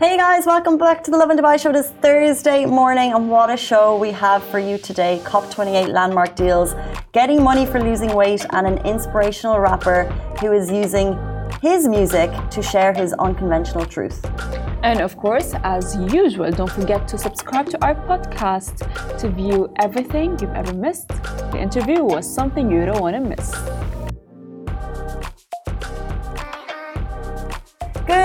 Hey guys, welcome back to the Lovin Dubai show. This Thursday morning, and what a show we have for you today. COP28 landmark deals, getting money for losing weight, and an inspirational rapper who is using his music to share his unconventional truth. And of course, as usual, don't forget to subscribe to our podcast to view everything you've ever missed. The interview was something you don't want to miss.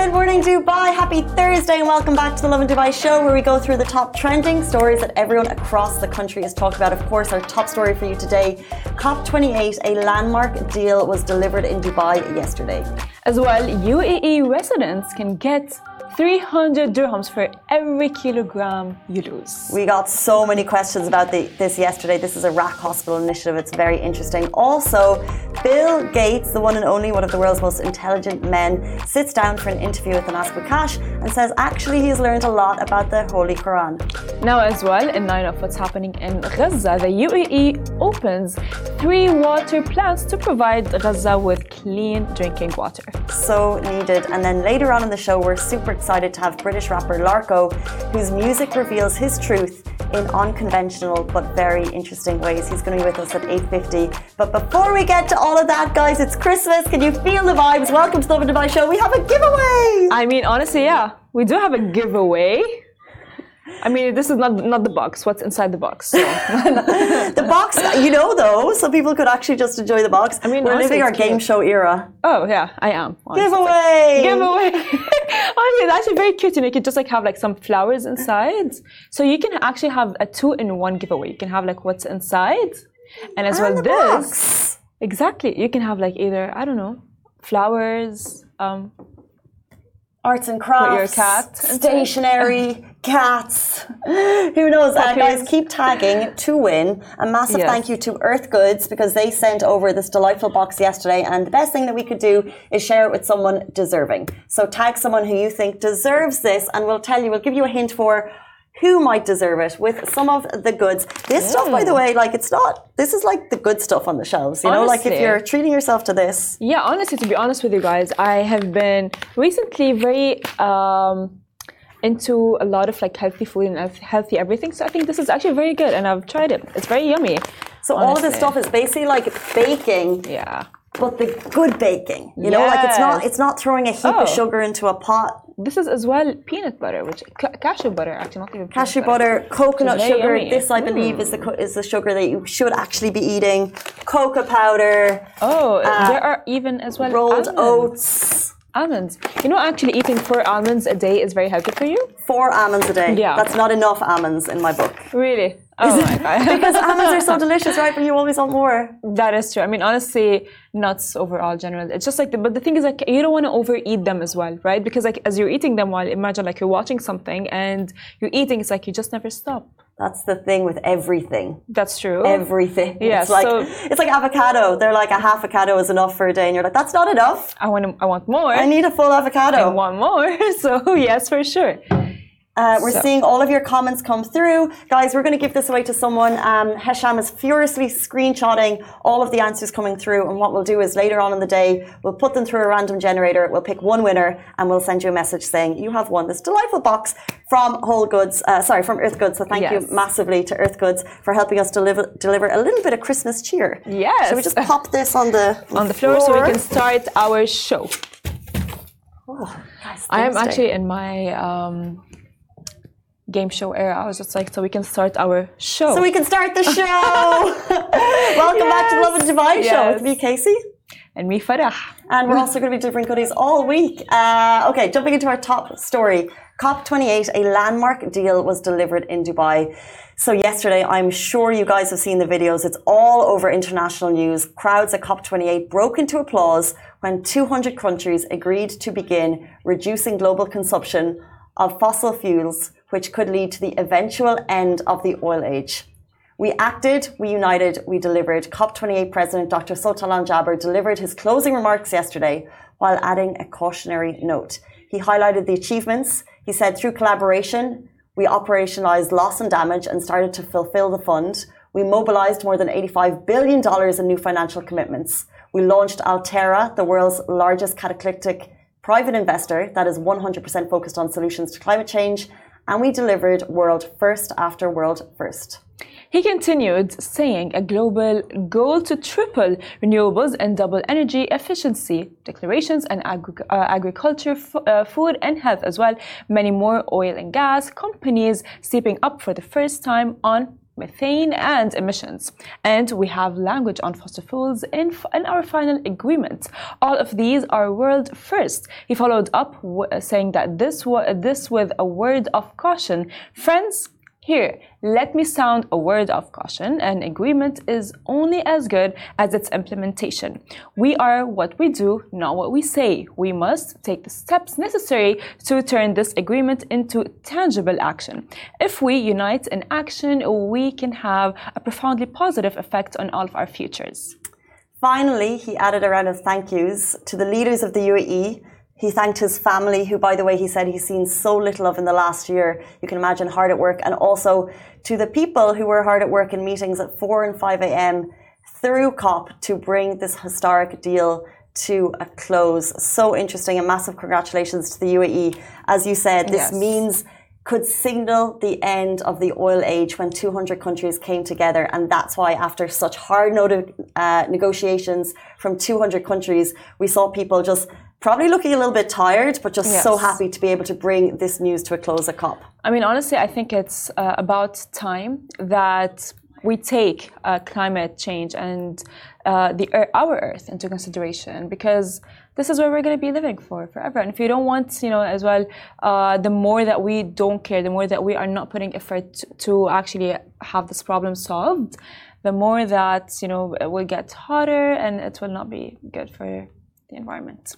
Good morning, Dubai. Happy Thursday, and welcome back to the Lovin Dubai show, where we go through the top trending stories that everyone across the country has talked about. Of course, our top story for you today COP28, a landmark deal, was delivered in Dubai yesterday. As well, UAE residents can get 300 dirhams for every kilogram you lose. We got so many questions about the, this yesterday. This is a RAK Hospital initiative. It's very interesting. Also, Bill Gates, the one and only one of the world's most intelligent men, sits down for an interview with Anas Boukash and says actually he's learned a lot about the Holy Quran. Now, as well, in line of what's happening in Gaza, the UAE opens three water plants to provide Gaza with clean drinking water. So needed. And then later on in the show, we're super excited to have British rapper Larko, whose music reveals his truth in unconventional but very interesting ways. He's going to be with us at 8.50. But before we get to all of that, guys, it's Christmas. Can you feel the vibes? Welcome to the Dubai show. We have a giveaway. I mean, honestly, yeah, we do have a giveaway. I mean, this is not not the box. What's inside the box? So. the box, you know, though, so people could actually just enjoy the box. I mean, we're living our it's game show era. oh yeah, I am. honestly. Giveaway! Giveaway. honestly, it's actually very cute. You know, you could just like have like some flowers inside, so you can actually have a two-in-one giveaway. You can have like what's inside, and as well And the this. box. Exactly. You can have like either I don't know, flowers. Um, Arts and crafts, your cat stationery, cats. Who knows? Uh, guys, keep tagging to win. A massive Yes. thank you to Earth Goods because they sent over this delightful box yesterday. And the best thing that we could do is share it with someone deserving. So tag someone who you think deserves this, and we'll tell you, we'll give you a hint for who might deserve it with some of the goods. This stuff, by the way, like it's not. This is like the good stuff on the shelves. You know, like if you're treating yourself to this. Yeah, honestly, to be honest with you guys, I have been recently very um, into a lot of like healthy food and healthy everything. So I think this is actually very good, and I've tried it. It's very yummy. So all of this stuff is basically like baking Yeah. but the good baking. You know, like it's not it's not throwing a heap of Oh. sugar into a pot. This is as well peanut butter, which cashew butter actually, not even peanut Cashew butter, coconut sugar. yummy. This, I believe, is the is the sugar that you should actually be eating. Cocoa powder, Oh, there are even as well Uh, rolled almonds. oats. Almonds. You know, actually eating four almonds a day is very healthy for you. Four almonds a day. Yeah. That's not enough almonds in my book. Really? Oh my god. Because almonds are so delicious, right? But you always want more. That is true. I mean, honestly, nuts overall, general. It's just like, the, but the thing is, like, you don't want to overeat them as well, right? Because like, as you're eating them, while imagine like you're watching something and you're eating, it's like you just never stop. That's the thing with everything. That's true. Everything. Yeah, It's like so- it's like avocado. They're like a half avocado is enough for a day, and you're like, that's not enough. I want, I want more. I need a full avocado. I want more. So yes, for sure. Uh, we're So- seeing all of your comments come through. Guys, we're going to give this away to someone. Um, Hesham is furiously screenshotting all of the answers coming through. And what we'll do is later on in the day, we'll put them through a random generator. We'll pick one winner and we'll send you a message saying you have won this delightful box from Whole Goods, uh, sorry, from Earth Goods. So thank Yes. you massively to Earth Goods for helping us deliver, deliver a little bit of Christmas cheer. Yes. Shall we just pop this on the, On the floor, so we can start our show. Oh, guys, I am actually in my um, game show era. I was just like, so we can start our show. So we can start the show. Welcome back to the Lovin Dubai show with me, Casey. and me, Farah. And we're also going to be delivering goodies all week. Uh, okay, jumping into our top story. COP28, a landmark deal was delivered in Dubai. So yesterday, I'm sure you guys have seen the videos. It's all over international news. Crowds at COP28 broke into applause when 200 countries agreed to begin reducing global consumption of fossil fuels, which could lead to the eventual end of the oil age. We acted, we united, we delivered. COP28 President Dr. Sultan Jaber delivered his closing remarks yesterday while adding a cautionary note. He highlighted the achievements. He said, through collaboration, we operationalized loss and damage and started to fulfill the fund. We mobilized more than $85 billion in new financial commitments. We launched Alterra, the world's largest catalytic private investor that is 100% focused on solutions to climate change, and we delivered world first after world first. He continued, saying a global goal to triple renewables and double energy efficiency, declarations and agri uh, agriculture, uh, food and health as well. Many more oil and gas companies stepping up for the first time on methane and emissions. And we have language on fossil fuels in, in our final agreement. All of these are world first. He followed up saying that this, this with a word of caution. Friends, here, let me sound a word of caution. An agreement is only as good as its implementation. We are what we do, not what we say. We must take the steps necessary to turn this agreement into tangible action. If we unite in action, we can have a profoundly positive effect on all of our futures. Finally, he added a round of thank yous to the leaders of the UAE he thanked his family, who, by the way, he said he's seen so little of in the last year. You can imagine hard at work. And also to the people who were hard at work in meetings at 4 and 5 a.m. through COP to bring this historic deal to a close. So interesting. And massive congratulations to the UAE. As you said, this yes. means could signal the end of the oil age when 200 countries came together. And that's why, after such hard uh, negotiations from 200 countries, we saw people just probably looking a little bit tired, but just yes. so happy to be able to bring this news to a close at COP. I mean, honestly, I think it's uh, about time that we take uh, climate change and uh, the our Earth into consideration because this is where we're going to be living for forever. And if you don't want, you know, as well, uh, the more that we don't care, the more that we are not putting effort to actually have this problem solved, the more that you know it will get hotter and it will not be good for the environment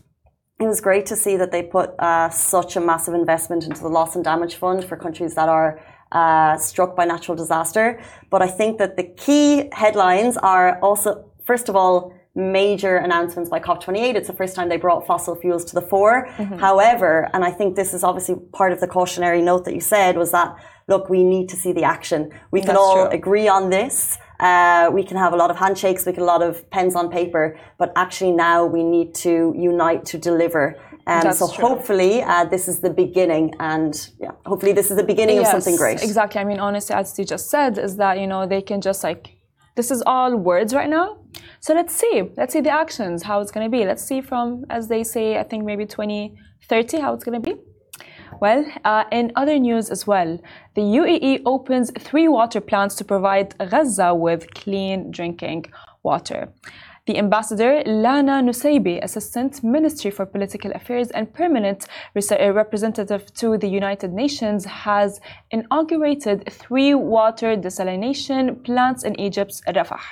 it was great to see that they put uh, such a massive investment into the loss and damage fund for countries that are uh, struck by natural disaster. But I think that the key headlines are also, first of all, major announcements by COP28. It's the first time they brought fossil fuels to the fore. Mm-hmm. However, and I think this is obviously part of the cautionary note that you said was that, look, we need to see the action. We can That's all true. agree on this. Uh, we can have a lot of handshakes, we can a lot of pens on paper, but actually now we need to unite to deliver. Um, so true. hopefully uh, this is the beginning, and yeah, hopefully this is the beginning yes, of something great. Exactly. I mean, honestly, as you just said, is that you know they can just like this is all words right now. So let's see. Let's see the actions, how it's going to be. Let's see from, as they say, I think maybe 2030, how it's going to be. Well, uh, in other news as well, the UAE opens three water plants to provide Gaza with clean drinking water. The ambassador Lana Nusseibeh, Assistant Ministry for Political Affairs and Permanent uh, Representative to the United Nations, has inaugurated three water desalination plants in Egypt's Rafah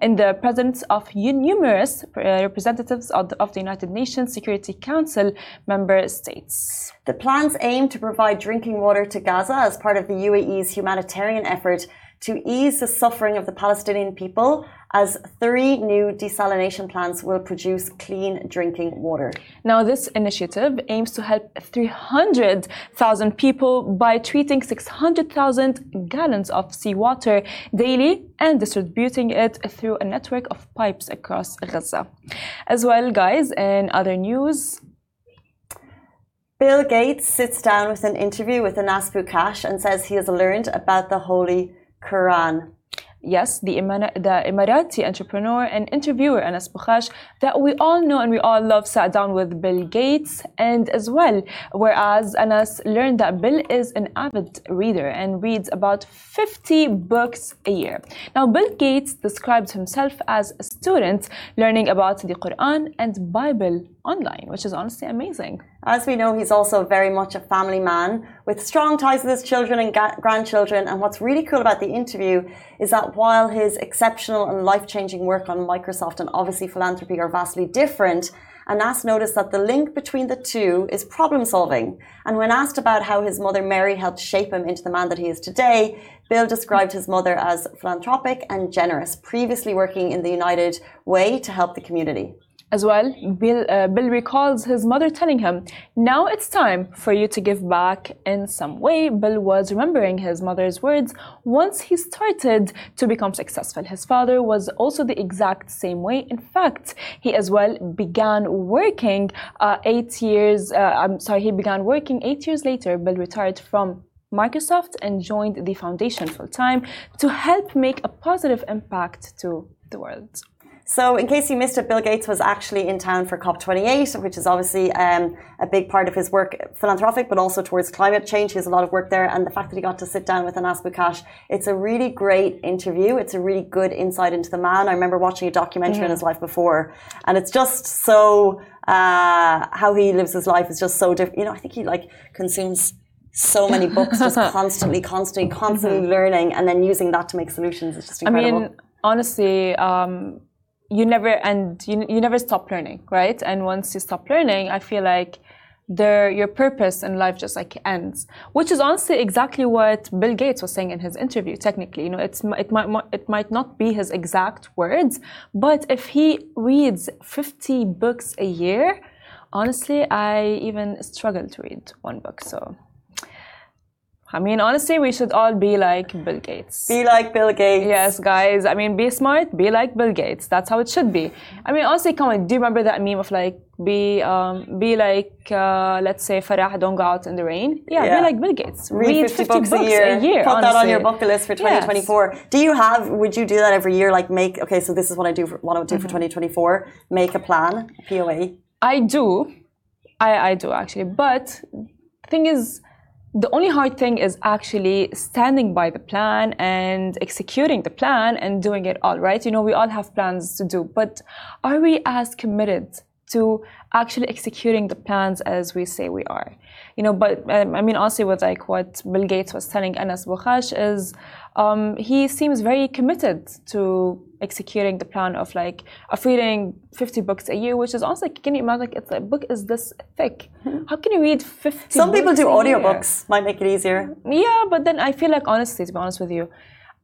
in the presence of numerous uh, representatives of the, of the, United Nations Security Council member states. The plans aim to provide drinking water to Gaza as part of the UAE's humanitarian effort to ease the suffering of the Palestinian people as three new desalination plants will produce clean drinking water. Now, this initiative aims to help 300,000 people by treating 600,000 gallons of seawater daily and distributing it through a network of pipes across Gaza. As well, guys, in other news, Bill Gates sits down with an interview with Anas Boukash and says he has learned about the Holy Quran yes, the, the Emirati entrepreneur and interviewer Anas Boukash that we all know and we all love sat down with Bill Gates and as well, whereas Anas learned that Bill is an avid reader and reads about 50 books a year. Now, Bill Gates describes himself as a student learning about the Quran and Bible online, which is honestly amazing. As we know, he's also very much a family man with strong ties with his children and grandchildren. And what's really cool about the interview is that while his exceptional and life changing work on Microsoft and obviously philanthropy are vastly different, Anas noticed that the link between the two is problem solving. And when asked about how his mother Mary helped shape him into the man that he is today, Bill described his mother as philanthropic and generous, previously working in the United Way to help the community. As well, Bill, uh, Bill recalls his mother telling him, Now it's time for you to give back in some way. Bill was remembering his mother's words once he started to become successful. His father was also the exact same way. In fact, he as well began working uh, eight years, uh, I'm sorry, he began working eight years later. Bill retired from Microsoft and joined the foundation full time to help make a positive impact to the world. So, in case you missed it, Bill Gates was actually in town for COP28, which is obviously um, a big part of his work, philanthropic, but also towards climate change. He has a lot of work there. And the fact that he got to sit down with Anas Boukash, it's a really great interview. It's a really good insight into the man. I remember watching a documentary mm-hmm. on his life before, and it's just so, uh, how he lives his life is just so different. You know, I think he like consumes so many books, just constantly, constantly, constantly mm-hmm. learning, and then using that to make solutions. It's just incredible. I mean, honestly, um, you never and you, you never stop learning right? And once you stop learning i feel like there your purpose in life just like ends which is honestly exactly what bill gates was saying in his interview technically. You know it's it might it might not be his exact words but if he reads 50 books a year honestly i even struggle to read one book so I mean, honestly, we should all be like Bill Gates. Be like Bill Gates. Yes, guys. I mean, be smart, be like Bill Gates. That's how it should be. I mean, honestly, come on. Do you remember that meme of like, be um, be like, uh, let's say, Farah, don't go out in the rain? Yeah, yeah. be like Bill Gates. Read, Read 50, 50 books, books, a year. A year Put honestly. that on your bucket list for 2024. Yes. Do you have, would you do that every year? Like, make, okay, so this is what I do for, what I would do mm-hmm. for 2024. Make a plan, POA. I do. I, I do actually. But thing is, the only hard thing is actually standing by the plan and executing the plan and doing it all right? You know we all have plans to do but are we as committed to actually executing the plans as we say we are? You know but um, i mean also with like what bill gates was telling anas boukash is um, he seems very committed to executing the plan of like of reading 50 books a year which is also like can you imagine like it's a book is this thick? Hmm. how can you read 50 some people do audiobooks might make it easier. Yeah but then i feel like honestly to be honest with you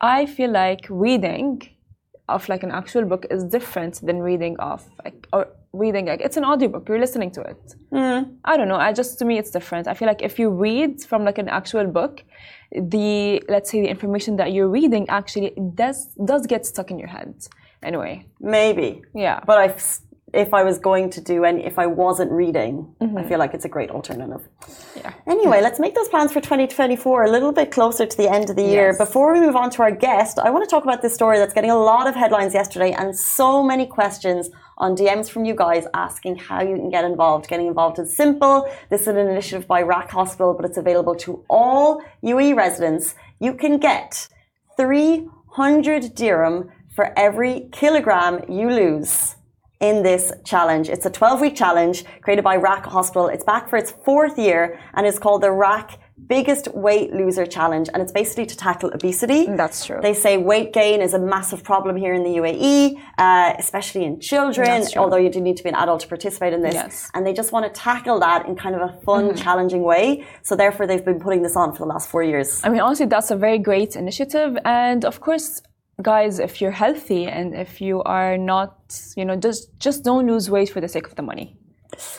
i feel like reading of like an actual book is different than reading of like or reading like it's an audiobook you're listening to it. Mm. i don't know i just to me it's different. I feel like if you read from like an actual book the let's say the information that you're reading actually does does get stuck in your head. Anyway. Maybe. Yeah. But i if I was going to do any, if I wasn't reading, mm-hmm. I feel like it's a great alternative. Yeah. Anyway, let's make those plans for 2024 a little bit closer to the end of the year. Yes. Before we move on to our guest, I want to talk about this story that's getting a lot of headlines yesterday and so many questions on DMs from you guys asking how you can get involved. Getting involved is simple. This is an initiative by RAK Hospital, but it's available to all UE residents. You can get 300 dirham for every kilogram you lose in this challenge. It's a 12 week challenge created by RAK Hospital. It's back for its fourth year and it's called the RAK Biggest Weight Loser Challenge. And it's basically to tackle obesity. That's true. They say weight gain is a massive problem here in the UAE, uh, especially in children, although you do need to be an adult to participate in this. Yes. And they just want to tackle that in kind of a fun, mm-hmm. challenging way. So therefore, they've been putting this on for the last four years. I mean, honestly, that's a very great initiative. And of course, guys, if you're healthy and if you are not, you know, just just don't lose weight for the sake of the money,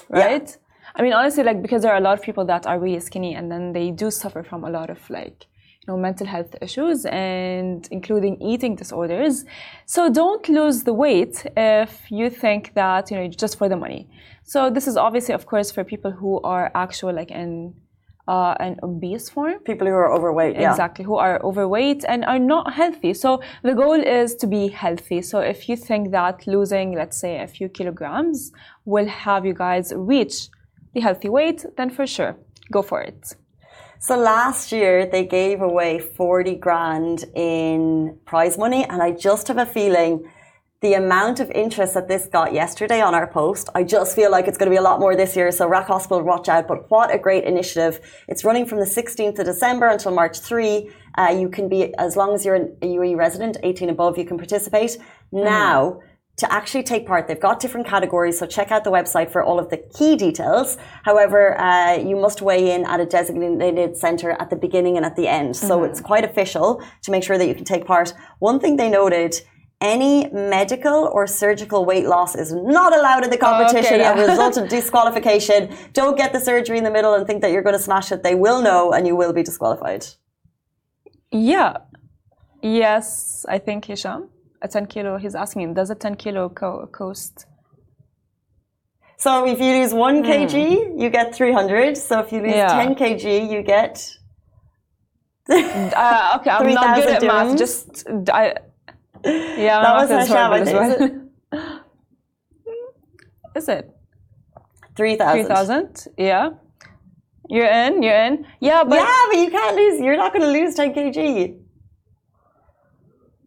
right? Yeah. I mean, honestly, like because there are a lot of people that are really skinny and then they do suffer from a lot of like, you know, mental health issues and including eating disorders. So don't lose the weight if you think that you know just for the money. So this is obviously, of course, for people who are actual like in uh, an obese form. People who are overweight, yeah. Exactly, who are overweight and are not healthy. So the goal is to be healthy. So if you think that losing, let's say, a few kilograms will have you guys reach the healthy weight, then for sure, go for it. So last year they gave away 40 grand in prize money, and I just have a feeling the amount of interest that this got yesterday on our post, I just feel like it's going to be a lot more this year. So RAK Hospital, watch out. But what a great initiative. It's running from the 16th of December until March 3. Uh, you can be, as long as you're a UAE resident, 18 above, you can participate. Mm. Now, to actually take part, they've got different categories. So check out the website for all of the key details. However, uh, you must weigh in at a designated center at the beginning and at the end. So mm-hmm. it's quite official to make sure that you can take part. One thing they noted any medical or surgical weight loss is not allowed in the competition okay, yeah. and result of disqualification. Don't get the surgery in the middle and think that you're going to smash it. They will know and you will be disqualified. Yeah. Yes, I think Hisham. A 10 kilo, he's asking, does a 10 kilo co- cost? So if you lose one kg, you get 300. So if you lose Hmm. Yeah. 10 kg, you get. Uh, okay, I'm not good 3,000 at math. Just, I, yeah, That my was math is Hisham, I horrible as well. Is it? Is it? 3,000. 3,000? Yeah. You're in, you're in. Yeah, but yeah, but you can't lose. You're not going to lose 10 kg.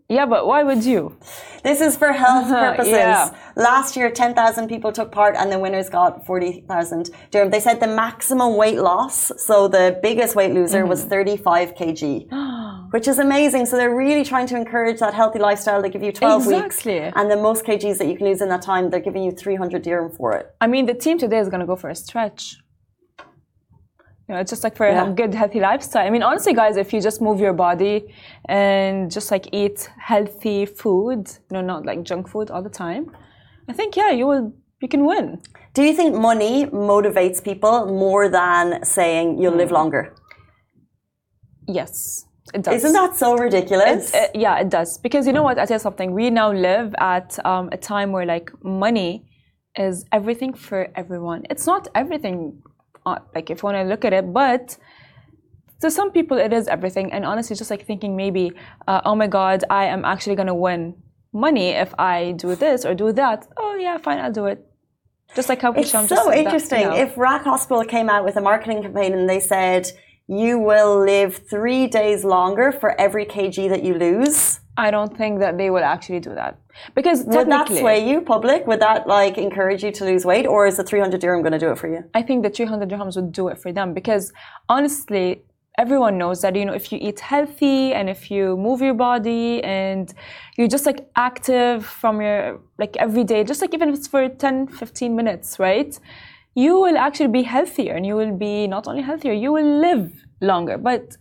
Yeah, but why would you? This is for health purposes. yeah. Last year, 10,000 people took part and the winners got 40,000 dirham. They said the maximum weight loss, so the biggest weight loser Mm-hmm. was 35 kg, which is amazing. So they're really trying to encourage that healthy lifestyle. They give you 12 Exactly. weeks. And the most kgs that you can lose in that time, they're giving you 300 dirham for it. I mean, the team today is going to go for a stretch. You know, it's just like for Yeah. a good, healthy lifestyle. I mean, honestly, guys, if you just move your body and just like eat healthy food, you know, not like junk food all the time, I think, yeah, you will, you can win. Do you think money motivates people more than saying you'll live longer? Yes, it does. Isn't that so ridiculous? Uh, yeah, it does. Because you know what? I tell you something. We now live at um, a time where like money is everything for everyone. It's not everything, like if you want to look at it, but to some people it is everything. And honestly, just like thinking maybe, uh, oh my God, I am actually gonna win money if I do this or do that. Oh yeah, fine, I'll do it. Just like how It's Hisham just so said that, interesting. you know. If RAK Hospital came out with a marketing campaign and they said, you will live three days longer for every kg that you lose, I don't think that they will actually do that because would that sway you, public? Would that like encourage you to lose weight, or is the 300 dirham going to do it for you? I think the 300 dirhams would do it for them because honestly, everyone knows that you know if you eat healthy and if you move your body and you're just like active from your like every day, just like even if it's for 10, 15 minutes, right? You will actually be healthier and you will be not only healthier, you will live longer. But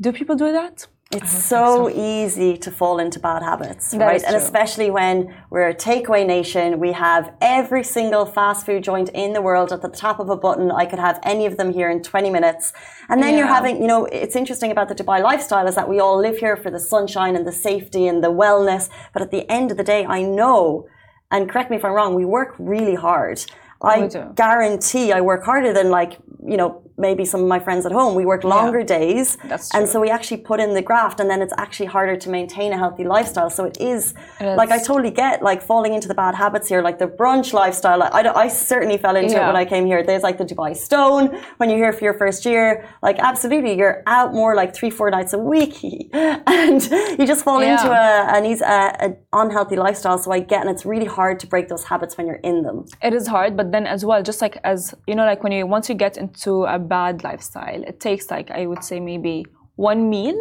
do people do that? It's so, easy to fall into bad habits, That right? And especially when we're a takeaway nation, we have every single fast food joint in the world at the top of a button. I could have any of them here in 20 minutes. And then you're having, you know, it's interesting about the Dubai lifestyle is that we all live here for the sunshine and the safety and the wellness. But at the end of the day, I know, and correct me if I'm wrong, we work really hard. I guarantee I work harder than like, you know, maybe some of my friends at home. We work longer days. That's And so we actually put in the graft and then it's actually harder to maintain a healthy lifestyle. So it is, It like, I totally get like falling into the bad habits here, like the brunch lifestyle. I, I, I certainly fell into it when I came here. There's like the Dubai Stone when you're here for your first year. Like, absolutely, you're out more like three, four nights a week and you just fall Yeah. into a, an a, an unhealthy lifestyle. So I get, and it's really hard to break those habits when you're in them. It is hard, but then as well, just like as you know, like when you once you get into a bad lifestyle, it takes like I would say maybe one meal,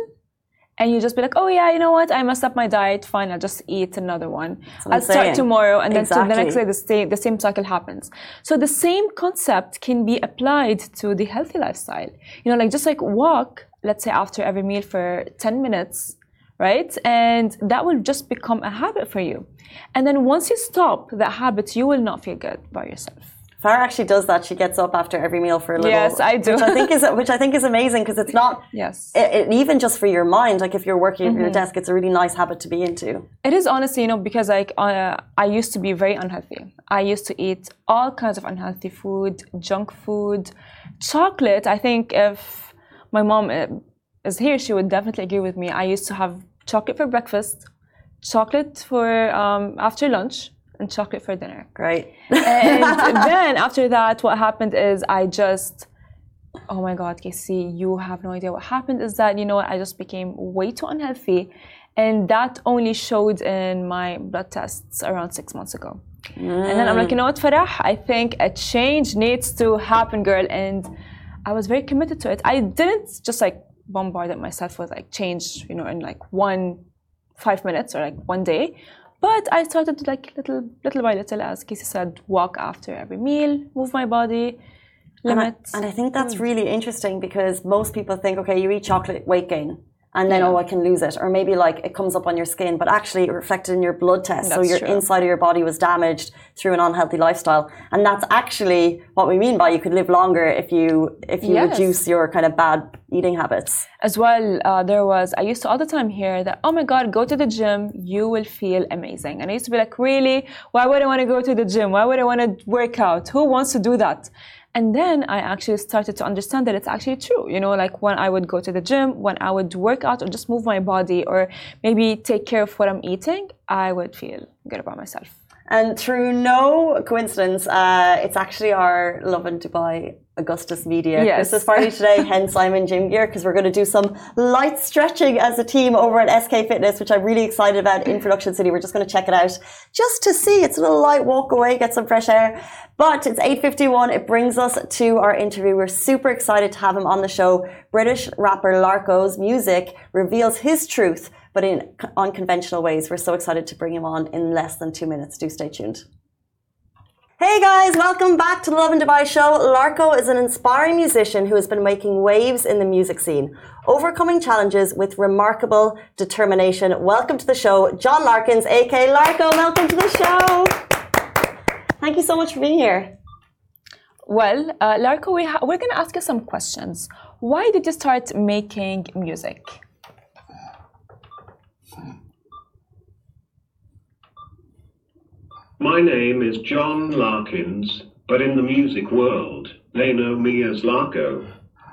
and you just be like, oh yeah, you know what, I messed up my diet. Fine, I'll just eat another one. I'll start tomorrow, and then to the next day, the same the same cycle happens. So the same concept can be applied to the healthy lifestyle. You know, like just like walk, let's say after every meal for ten minutes. Right? And that will just become a habit for you. And then once you stop that habit, you will not feel good about yourself. Farah actually does that. She gets up after every meal for a little. Yes, I do. Which I think is which I think is amazing because it's not. Yes. It, it- even just for your mind, like if you're working Mm-hmm. at your desk, it's a really nice habit to be into. It is honestly, you know, because like uh, I used to be very unhealthy. I used to eat all kinds of unhealthy food, junk food, chocolate. I think if my mom uh, is here, she would definitely agree with me. I used to have chocolate for breakfast, chocolate for um, after lunch, and chocolate for dinner. Great. And then after that, what happened is I just, oh my God, Casey, you have no idea. What happened is that, you know I just became way too unhealthy. And that only showed in my blood tests around six months ago. And then I'm like, you know what, Farah, I think a change needs to happen, girl. And I was very committed to it. I didn't just like bombard myself with like change, you know, in like one, five minutes or like one day. But I started to like little, little by little, as Casey said, walk after every meal, move my body, And I, and I think that's mm. really interesting because most people think, okay, you eat chocolate, weight gain. And then oh I can lose it or maybe like it comes up on your skin but actually it reflected in your blood test so your true. inside of your body was damaged through an unhealthy lifestyle and that's actually what we mean by you could live longer if you if you Yes. reduce your kind of bad eating habits As well, uh, there was, I used to all the time hear that, oh my God, go to the gym, you will feel amazing. And I used to be like, really? Why would I want to go to the gym? Why would I want to work out? Who wants to do that? And then I actually started to understand that it's actually true. You know, like when I would go to the gym, when I would work out or just move my body or maybe take care of what I'm eating, I would feel good about myself. And through no coincidence, uh, it's actually our Lovin Dubai Augustus Media Yes. Christmas party today. hence, I'm in gym gear because we're going to do some light stretching as a team over at SK Fitness, which I'm really excited about in Production City. We're just going to check it out just to see. It's a little light walk away, get some fresh air. But it's 8:51. It brings us to our interview. We're super excited to have him on the show. British rapper Larko's music reveals his truth, but in unconventional ways. We're so excited to bring him on in less than two minutes. Do stay tuned. Hey guys, welcome back to the Lovin Dubai show. Larko is an inspiring musician who has been making waves in the music scene, overcoming challenges with remarkable determination. Welcome to the show, John Larkins, aka Larko. Welcome to the show. Thank you so much for being here. Well, uh, Larko, we we're going to ask you some questions. Why did you start making music? My name is John Larkins, but in the music world, they know me as Larko.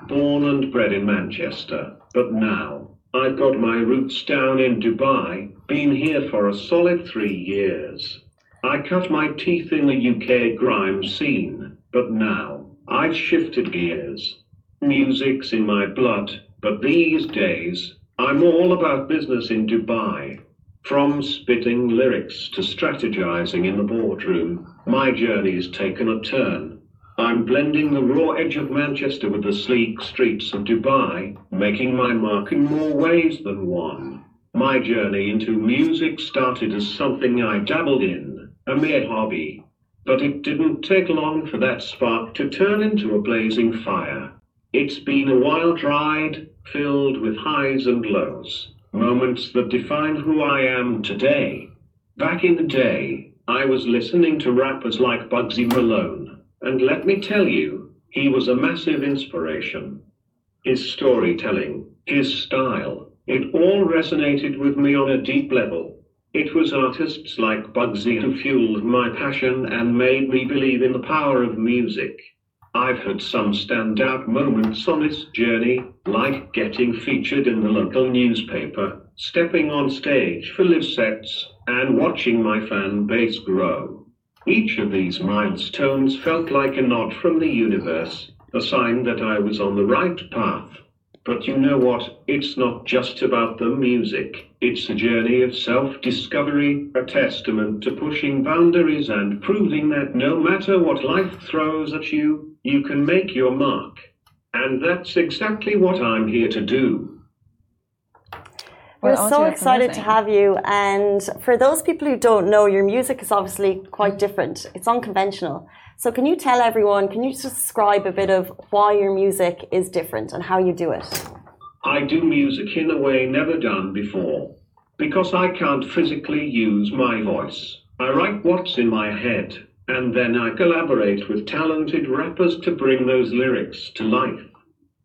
Born and bred in Manchester, but now, I've got my roots down in Dubai, been here for a solid three years. I cut my teeth in the UK grime scene, but now, I've shifted gears. Music's in my blood, but these days, I'm all about business in Dubai. From spitting lyrics to strategizing in the boardroom, my journey's taken a turn. I'm blending the raw edge of Manchester with the sleek streets of Dubai, making my mark in more ways than one. My journey into music started as something I dabbled in, a mere hobby. But it didn't take long for that spark to turn into a blazing fire. It's been a wild ride, filled with highs and lows, moments that define who I am today. Back in the day, I was listening to rappers like Bugsy Malone, and let me tell you, he was a massive inspiration. His storytelling, his style, it all resonated with me on a deep level. It was artists like Bugsy who fueled my passion and made me believe in the power of music. I've had some standout moments on this journey, like getting featured in the local newspaper, stepping on stage for live sets, and watching my fan base grow. Each of these milestones felt like a nod from the universe, a sign that I was on the right path. But you know what? It's not just about the music. It's a journey of self discovery, a testament to pushing boundaries and proving that no matter what life throws at you, you can make your mark. And that's exactly what I'm here to do. We're Well, so Auntie, that's excited to have you. And for those people who don't know, your music is obviously quite different. It's unconventional. So can you tell everyone, can you just describe a bit of why your music is different and how you do it? I do music in a way never done before. Because I can't physically use my voice. I write what's in my head, and then I collaborate with talented rappers to bring those lyrics to life.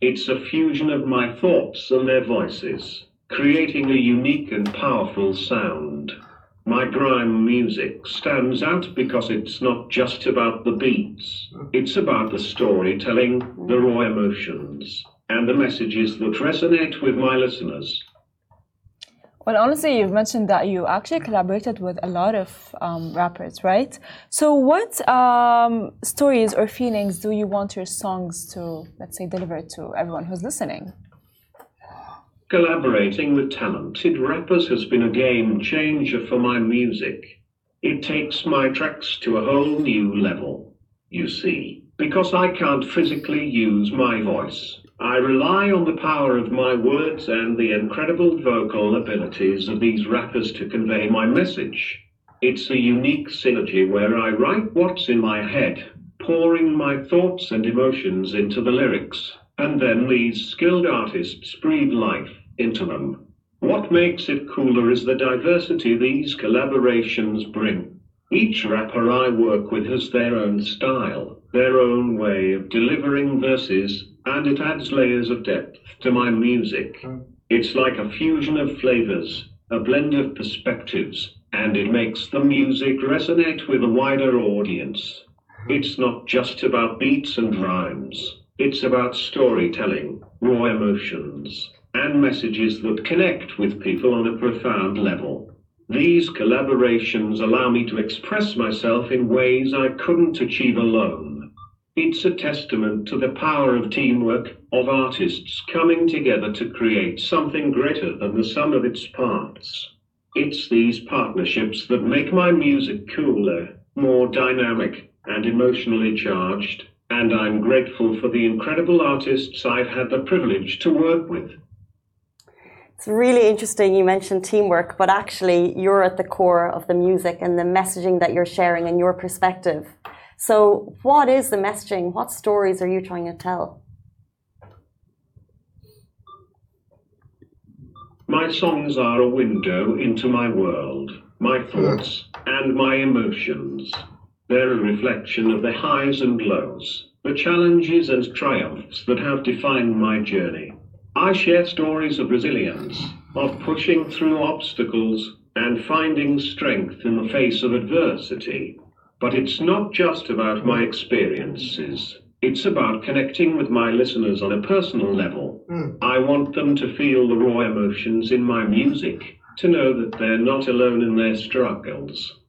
It's a fusion of my thoughts and their voices, creating a unique and powerful sound. My grime music stands out because it's not just about the beats, it's about the storytelling, the raw emotions, and the messages that resonate with my listeners. Well, honestly, you've mentioned that you actually collaborated with a lot of um, rappers, right? So, what um, stories or feelings do you want your songs to, let's say, deliver to everyone who's listening? Collaborating with talented rappers has been a game changer for my music. It takes my tracks to a whole new level, you see, because I can't physically use my voice. I rely on the power of my words and the incredible vocal abilities of these rappers to convey my message. It's a unique synergy where I write what's in my head, pouring my thoughts and emotions into the lyrics, and then these skilled artists breathe life into them. What makes it cooler is the diversity these collaborations bring. Each rapper I work with has their own style, their own way of delivering verses, and it adds layers of depth to my music. It's like a fusion of flavors, a blend of perspectives, and it makes the music resonate with a wider audience. It's not just about beats and rhymes. It's about storytelling, raw emotions, and messages that connect with people on a profound level. These collaborations allow me to express myself in ways I couldn't achieve alone. It's a testament to the power of teamwork, of artists coming together to create something greater than the sum of its parts. It's these partnerships that make my music cooler, more dynamic, and emotionally charged, and I'm grateful for the incredible artists I've had the privilege to work with. It's really interesting you mentioned teamwork, but actually, you're at the core of the music and the messaging that you're sharing and your perspective. So, what is the messaging? What stories are you trying to tell? My songs are a window into my world, my thoughts, and my emotions. They're a reflection of the highs and lows, the challenges and triumphs that have defined my journey. I share stories of resilience, of pushing through obstacles and finding strength in the face of adversity. But it's not just about my experiences. It's about connecting with my listeners on a personal level. Mm. I want them to feel the raw emotions in my music, to know that they're not alone in their struggles.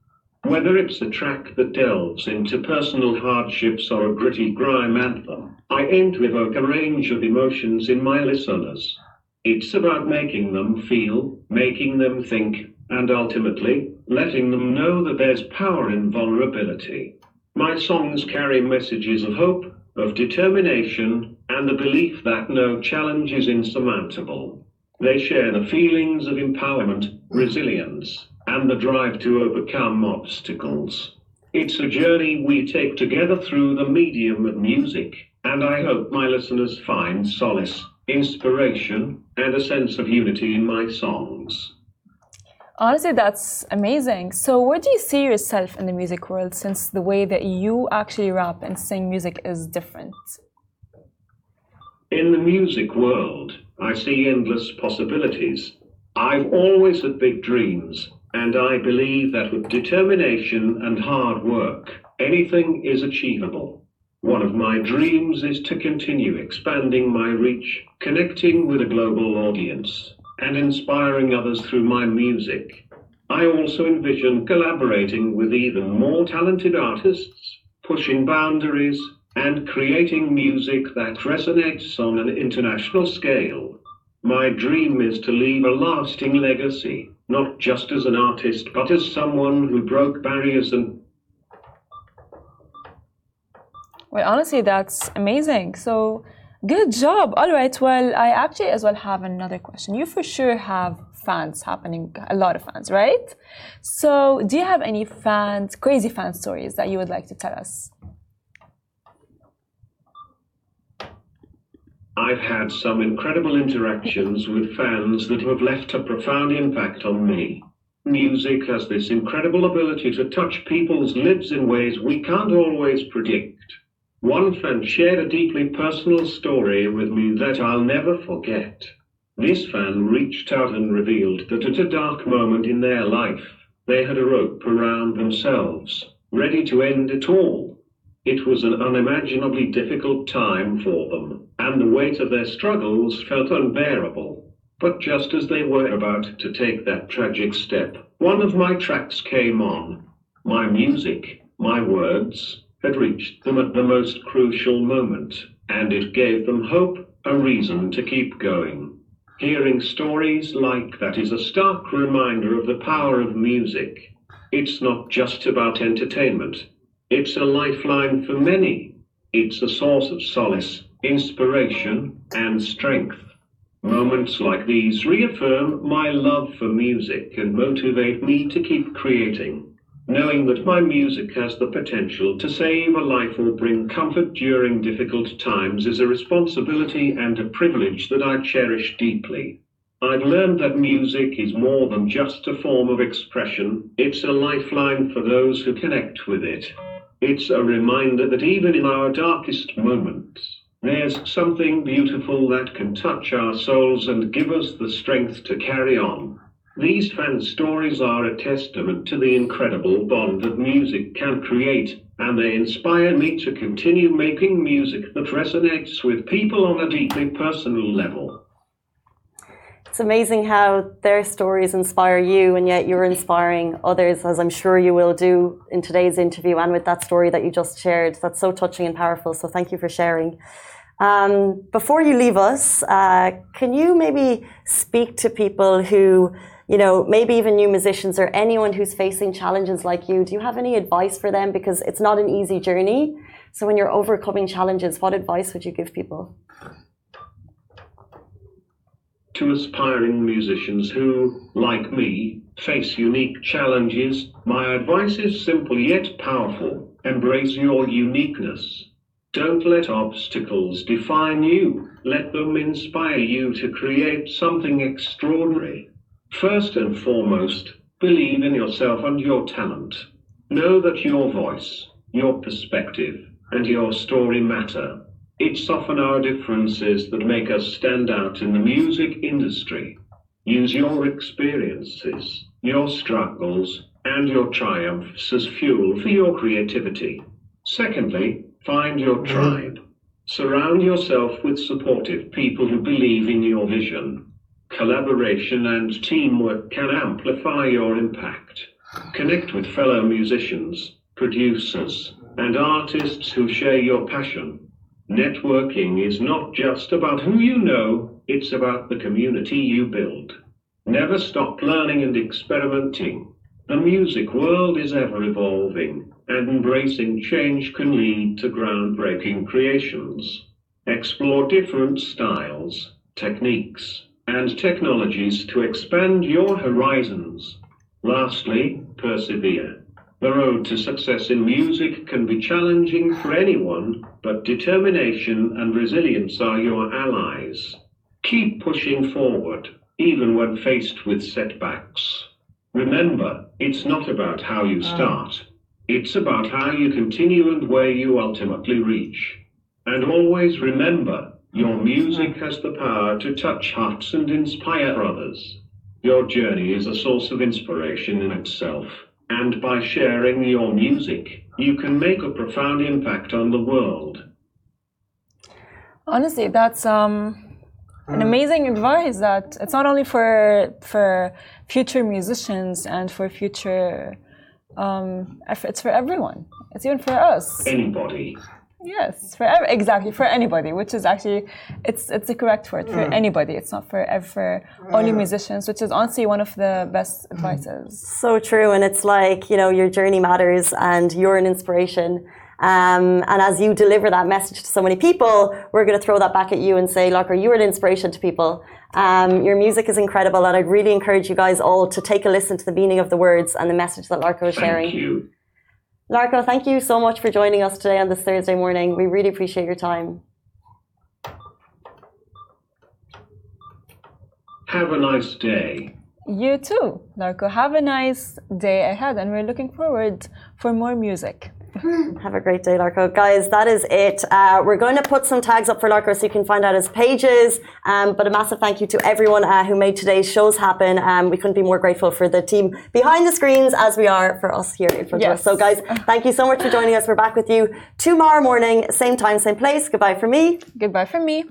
Whether it's a track that delves into personal hardships or a gritty grime anthem, I aim to evoke a range of emotions in my listeners. It's about making them feel, making them think, and ultimately, letting them know that there's power in vulnerability. My songs carry messages of hope, of determination, and the belief that no challenge is insurmountable. They share the feelings of empowerment, resilience, and the drive to overcome obstacles. It's a journey we take together through the medium of music, and I hope my listeners find solace, inspiration, and a sense of unity in my songs. Honestly, that's amazing. So, where do you see yourself in the music world since the way that you actually rap and sing music is different? In the music world, I see endless possibilities. I've always had big dreams, and I believe that with determination and hard work, anything is achievable. One of my dreams is to continue expanding my reach, connecting with a global audience, and inspiring others through my music. I also envision collaborating with even more talented artists, pushing boundaries, and creating music that resonates on an international scale. My dream is to leave a lasting legacy not just as an artist, but as someone who broke barriers and. Well, honestly, that's amazing. So, good job. All right. Well, I actually as well have another question. You for sure have fans happening, a lot of fans, right? So, do you have any fans, crazy fan stories that you would like to tell us? I've had some incredible interactions with fans that have left a profound impact on me. Music has this incredible ability to touch people's lives in ways we can't always predict. One fan shared a deeply personal story with me that I'll never forget. This fan reached out and revealed that at a dark moment in their life, they had a rope around themselves, ready to end it all. It was an unimaginably difficult time for them, and the weight of their struggles felt unbearable. But just as they were about to take that tragic step, one of my tracks came on. My music, my words, had reached them at the most crucial moment, and it gave them hope, a reason to keep going. Hearing stories like that is a stark reminder of the power of music. It's not just about entertainment, it's a lifeline for many. It's a source of solace, inspiration, and strength. Moments like these reaffirm my love for music and motivate me to keep creating. Knowing that my music has the potential to save a life or bring comfort during difficult times is a responsibility and a privilege that I cherish deeply. I've learned that music is more than just a form of expression, it's a lifeline for those who connect with it. It's a reminder that even in our darkest moments, there's something beautiful that can touch our souls and give us the strength to carry on. These fan stories are a testament to the incredible bond that music can create, and they inspire me to continue making music that resonates with people on a deeply personal level. It's amazing how their stories inspire you, and yet you're inspiring others, as I'm sure you will do in today's interview and with that story that you just shared. That's so touching and powerful. So, thank you for sharing. Um, before you leave us, uh, can you maybe speak to people who, you know, maybe even new musicians or anyone who's facing challenges like you? Do you have any advice for them? Because it's not an easy journey. So, when you're overcoming challenges, what advice would you give people? To aspiring musicians who, like me, face unique challenges, my advice is simple yet powerful. Embrace your uniqueness. Don't let obstacles define you. Let them inspire you to create something extraordinary. First and foremost, believe in yourself and your talent. Know that your voice, your perspective, and your story matter. It's often our differences that make us stand out in the music industry. Use your experiences, your struggles, and your triumphs as fuel for your creativity. Secondly, find your tribe. Surround yourself with supportive people who believe in your vision. Collaboration and teamwork can amplify your impact. Connect with fellow musicians, producers, and artists who share your passion. Networking is not just about who you know, it's about the community you build. Never stop learning and experimenting. The music world is ever evolving, and embracing change can lead to groundbreaking creations. Explore different styles, techniques, and technologies to expand your horizons. Lastly, persevere. The road to success in music can be challenging for anyone, but determination and resilience are your allies. Keep pushing forward, even when faced with setbacks. Remember, it's not about how you ah. start, it's about how you continue and where you ultimately reach. And always remember, your mm, music has the power to touch hearts and inspire others. Your journey is a source of inspiration in itself. And by sharing your music, you can make a profound impact on the world. Honestly, that's um, an amazing advice. That it's not only for for future musicians and for future. Um, it's for everyone. It's even for us. Anybody. Yes, for ev- exactly for anybody, which is actually it's it's the correct word for anybody. It's not for ev- for only musicians, which is honestly one of the best advices. So true, and it's like you know your journey matters, and you're an inspiration. Um, and as you deliver that message to so many people, we're going to throw that back at you and say, Larko, you're an inspiration to people. Um, your music is incredible, and I'd really encourage you guys all to take a listen to the meaning of the words and the message that Larko is sharing. Thank you. Larko, thank you so much for joining us today on this Thursday morning. We really appreciate your time. Have a nice day. You too, Larko. Have a nice day ahead, and we're looking forward for more music. Have a great day, Larko. Guys, that is it. Uh, we're going to put some tags up for Larko so you can find out his pages. Um, but a massive thank you to everyone uh, who made today's shows happen. Um, we couldn't be more grateful for the team behind the screens as we are for us here in front of us. So, guys, thank you so much for joining us. We're back with you tomorrow morning, same time, same place. Goodbye from me. Goodbye from me.